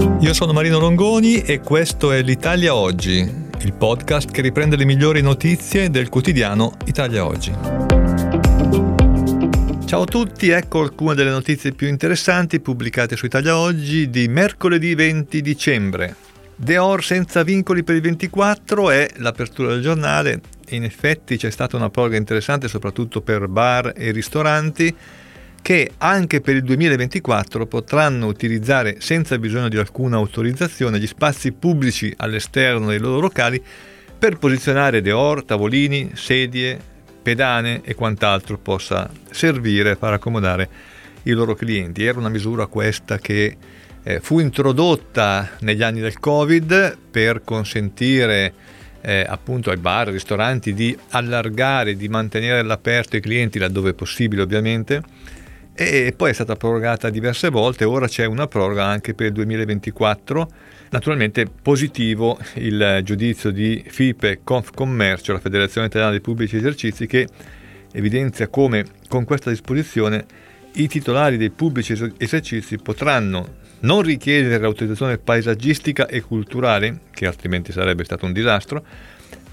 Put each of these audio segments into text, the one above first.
Io sono Marino Longoni e questo è l'Italia Oggi, il podcast che riprende le migliori notizie del quotidiano Italia Oggi. Ciao a tutti, ecco alcune delle notizie più interessanti pubblicate su Italia Oggi di mercoledì 20 dicembre. Deor senza vincoli per il 24 è l'apertura del giornale. In effetti c'è stata una proroga interessante soprattutto per bar e ristoranti che anche per il 2024 potranno utilizzare senza bisogno di alcuna autorizzazione gli spazi pubblici all'esterno dei loro locali per posizionare deor, tavolini, sedie, pedane e quant'altro possa servire per accomodare i loro clienti. Era una misura questa che eh, fu introdotta negli anni del Covid per consentire eh, appunto ai bar, ai ristoranti di allargare, di mantenere all'aperto i clienti laddove possibile ovviamente e poi è stata prorogata diverse volte, ora c'è una proroga anche per il 2024. Naturalmente positivo il giudizio di FIPE Confcommercio, la Federazione Italiana dei Pubblici Esercizi, che evidenzia come con questa disposizione i titolari dei pubblici esercizi potranno non richiedere l'autorizzazione paesaggistica e culturale, che altrimenti sarebbe stato un disastro,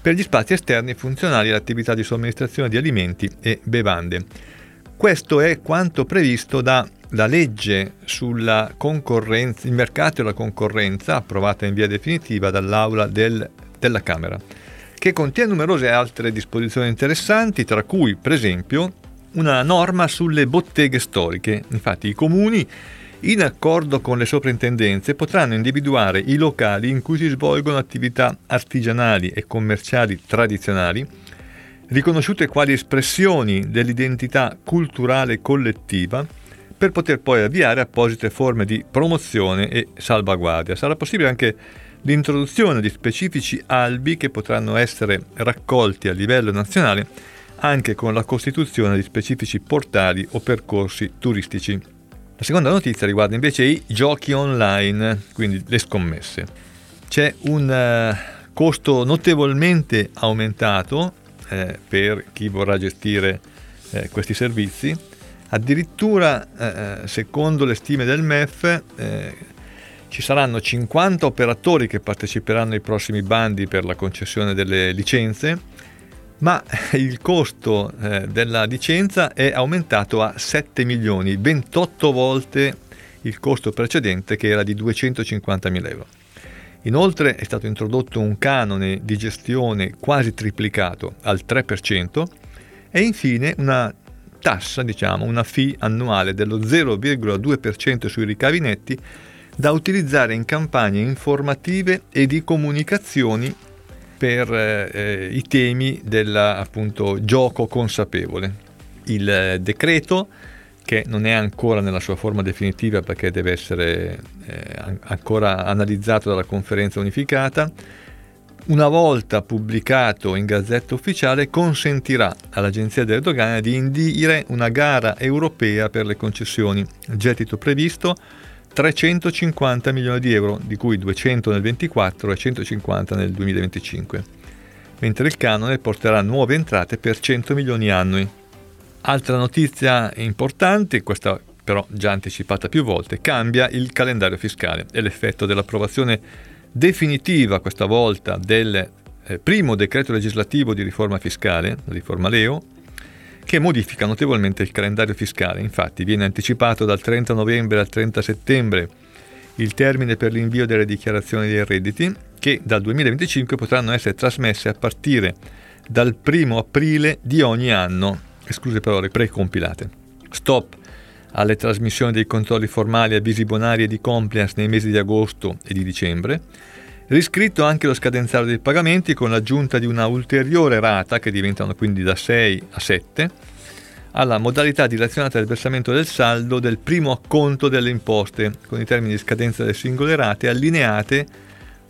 per gli spazi esterni funzionali all'attività di somministrazione di alimenti e bevande. Questo è quanto previsto dalla legge il mercato e la concorrenza, approvata in via definitiva dall'Aula del, della Camera, che contiene numerose altre disposizioni interessanti, tra cui, per esempio, una norma sulle botteghe storiche. Infatti i comuni, in accordo con le soprintendenze, potranno individuare i locali in cui si svolgono attività artigianali e commerciali tradizionali, riconosciute quali espressioni dell'identità culturale collettiva, per poter poi avviare apposite forme di promozione e salvaguardia. Sarà possibile anche l'introduzione di specifici albi che potranno essere raccolti a livello nazionale anche con la costituzione di specifici portali o percorsi turistici. La seconda notizia riguarda invece i giochi online, quindi le scommesse. C'è un uh, costo notevolmente aumentato eh, per chi vorrà gestire eh, questi servizi. Addirittura, eh, eh secondo le stime del MEF, eh, ci saranno 50 operatori che parteciperanno ai prossimi bandi per la concessione delle licenze, ma il costo eh, della licenza è aumentato a 7 milioni, 28 volte il costo precedente che era di 250 mila euro. Inoltre è stato introdotto un canone di gestione quasi triplicato al 3% e infine una tassa, diciamo, una fee annuale dello 0,2% sui ricavi netti da utilizzare in campagne informative e di comunicazioni per eh, i temi del gioco consapevole. Il eh, decreto che non è ancora nella sua forma definitiva perché deve essere eh, ancora analizzato dalla conferenza unificata, una volta pubblicato in Gazzetta Ufficiale consentirà all'Agenzia delle Dogane di indire una gara europea per le concessioni. Gettito previsto 350 milioni di euro, di cui 200 nel 2024 e 150 nel 2025, mentre il canone porterà nuove entrate per 100 milioni annui. Altra notizia importante, questa però già anticipata più volte, cambia il calendario fiscale e l'effetto dell'approvazione definitiva questa volta del eh, primo decreto legislativo di riforma fiscale, la riforma Leo, che modifica notevolmente il calendario fiscale. Infatti viene anticipato dal 30 novembre al 30 settembre il termine per l'invio delle dichiarazioni dei redditi, che dal 2025 potranno essere trasmesse a partire dal 1 aprile di ogni anno escluse però le precompilate. Stop alle trasmissioni dei controlli formali, avvisi bonari e di compliance nei mesi di agosto e di dicembre. Riscritto anche lo scadenzario dei pagamenti con l'aggiunta di una ulteriore rata, che diventano quindi da 6 a 7, alla modalità dilazionata del versamento del saldo del primo acconto delle imposte, con i termini di scadenza delle singole rate allineate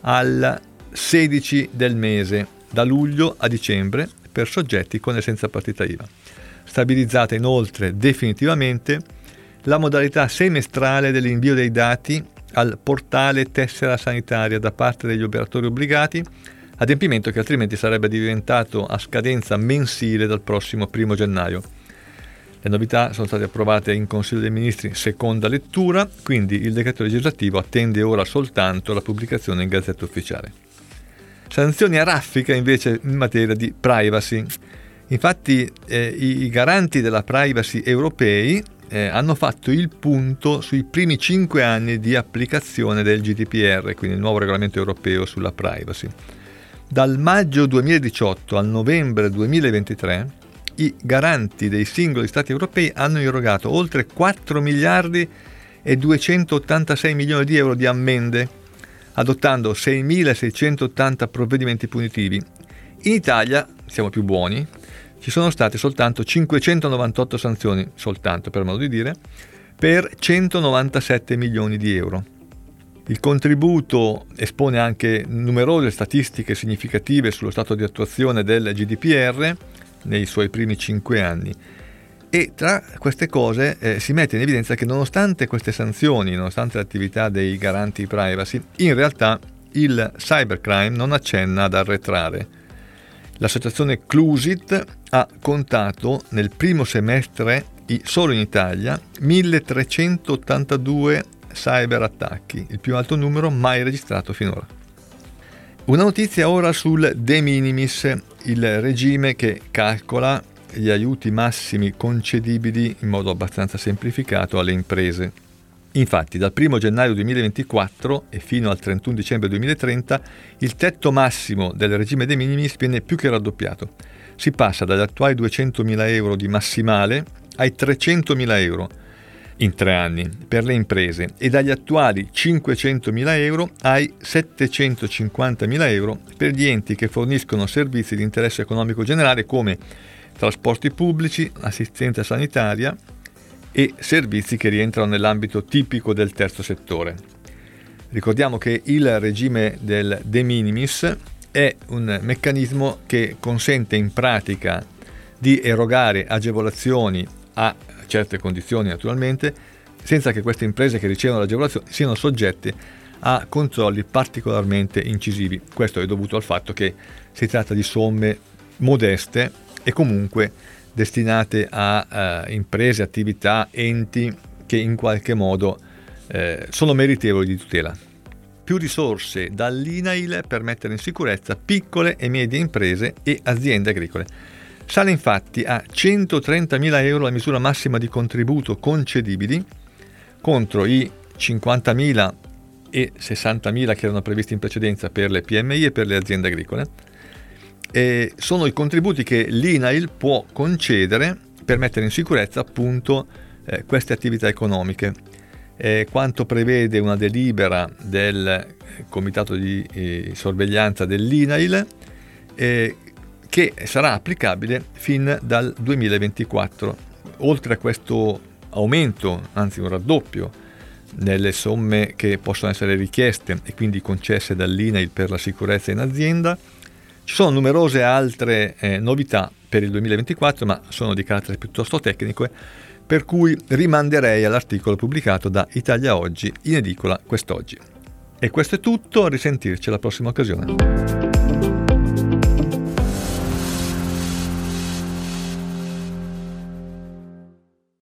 al 16 del mese, da luglio a dicembre, per soggetti con e senza partita IVA stabilizzata inoltre definitivamente la modalità semestrale dell'invio dei dati al portale tessera sanitaria da parte degli operatori obbligati, adempimento che altrimenti sarebbe diventato a scadenza mensile dal prossimo 1 gennaio. Le novità sono state approvate in Consiglio dei Ministri in seconda lettura, quindi il decreto legislativo attende ora soltanto la pubblicazione in Gazzetta Ufficiale. Sanzioni a raffica invece in materia di privacy. Infatti eh, i garanti della privacy europei eh, hanno fatto il punto sui primi cinque anni di applicazione del GDPR, quindi il nuovo regolamento europeo sulla privacy. Dal maggio 2018 al novembre 2023 i garanti dei singoli Stati europei hanno erogato oltre 4 miliardi e 286 milioni di euro di ammende, adottando 6.680 provvedimenti punitivi. In Italia siamo più buoni, ci sono state soltanto 598 sanzioni, soltanto per modo di dire, per 197 milioni di euro. Il contributo espone anche numerose statistiche significative sullo stato di attuazione del GDPR nei suoi primi cinque anni. E tra queste cose eh, si mette in evidenza che nonostante queste sanzioni, nonostante l'attività dei garanti privacy, in realtà il cybercrime non accenna ad arretrare. L'associazione Clusit ha contato nel primo semestre solo in Italia 1382 cyberattacchi, il più alto numero mai registrato finora. Una notizia ora sul de minimis, il regime che calcola gli aiuti massimi concedibili in modo abbastanza semplificato alle imprese. Infatti dal 1 gennaio 2024 e fino al 31 dicembre 2030 il tetto massimo del regime de minimis viene più che raddoppiato. Si passa dagli attuali 200.000 euro di massimale ai 300.000 euro in tre anni per le imprese e dagli attuali 500.000 euro ai 750.000 euro per gli enti che forniscono servizi di interesse economico generale come trasporti pubblici, assistenza sanitaria, e servizi che rientrano nell'ambito tipico del terzo settore. Ricordiamo che il regime del de minimis è un meccanismo che consente in pratica di erogare agevolazioni a certe condizioni naturalmente, senza che queste imprese che ricevono l'agevolazione siano soggette a controlli particolarmente incisivi. Questo è dovuto al fatto che si tratta di somme modeste e comunque destinate a uh, imprese, attività, enti che in qualche modo eh, sono meritevoli di tutela. Più risorse dall'INAIL per mettere in sicurezza piccole e medie imprese e aziende agricole. Sale infatti a 130.000 euro la misura massima di contributo concedibili contro i 50.000 e 60.000 che erano previsti in precedenza per le PMI e per le aziende agricole eh, sono i contributi che l'INAIL può concedere per mettere in sicurezza appunto eh, queste attività economiche. Eh, quanto prevede una delibera del Comitato di eh, sorveglianza dell'INAIL eh, che sarà applicabile fin dal 2024. Oltre a questo aumento, anzi un raddoppio, nelle somme che possono essere richieste e quindi concesse dall'INAIL per la sicurezza in azienda, ci sono numerose altre eh, novità per il 2024, ma sono di carattere piuttosto tecnico, per cui rimanderei all'articolo pubblicato da Italia Oggi in edicola quest'oggi. E questo è tutto, a risentirci alla prossima occasione.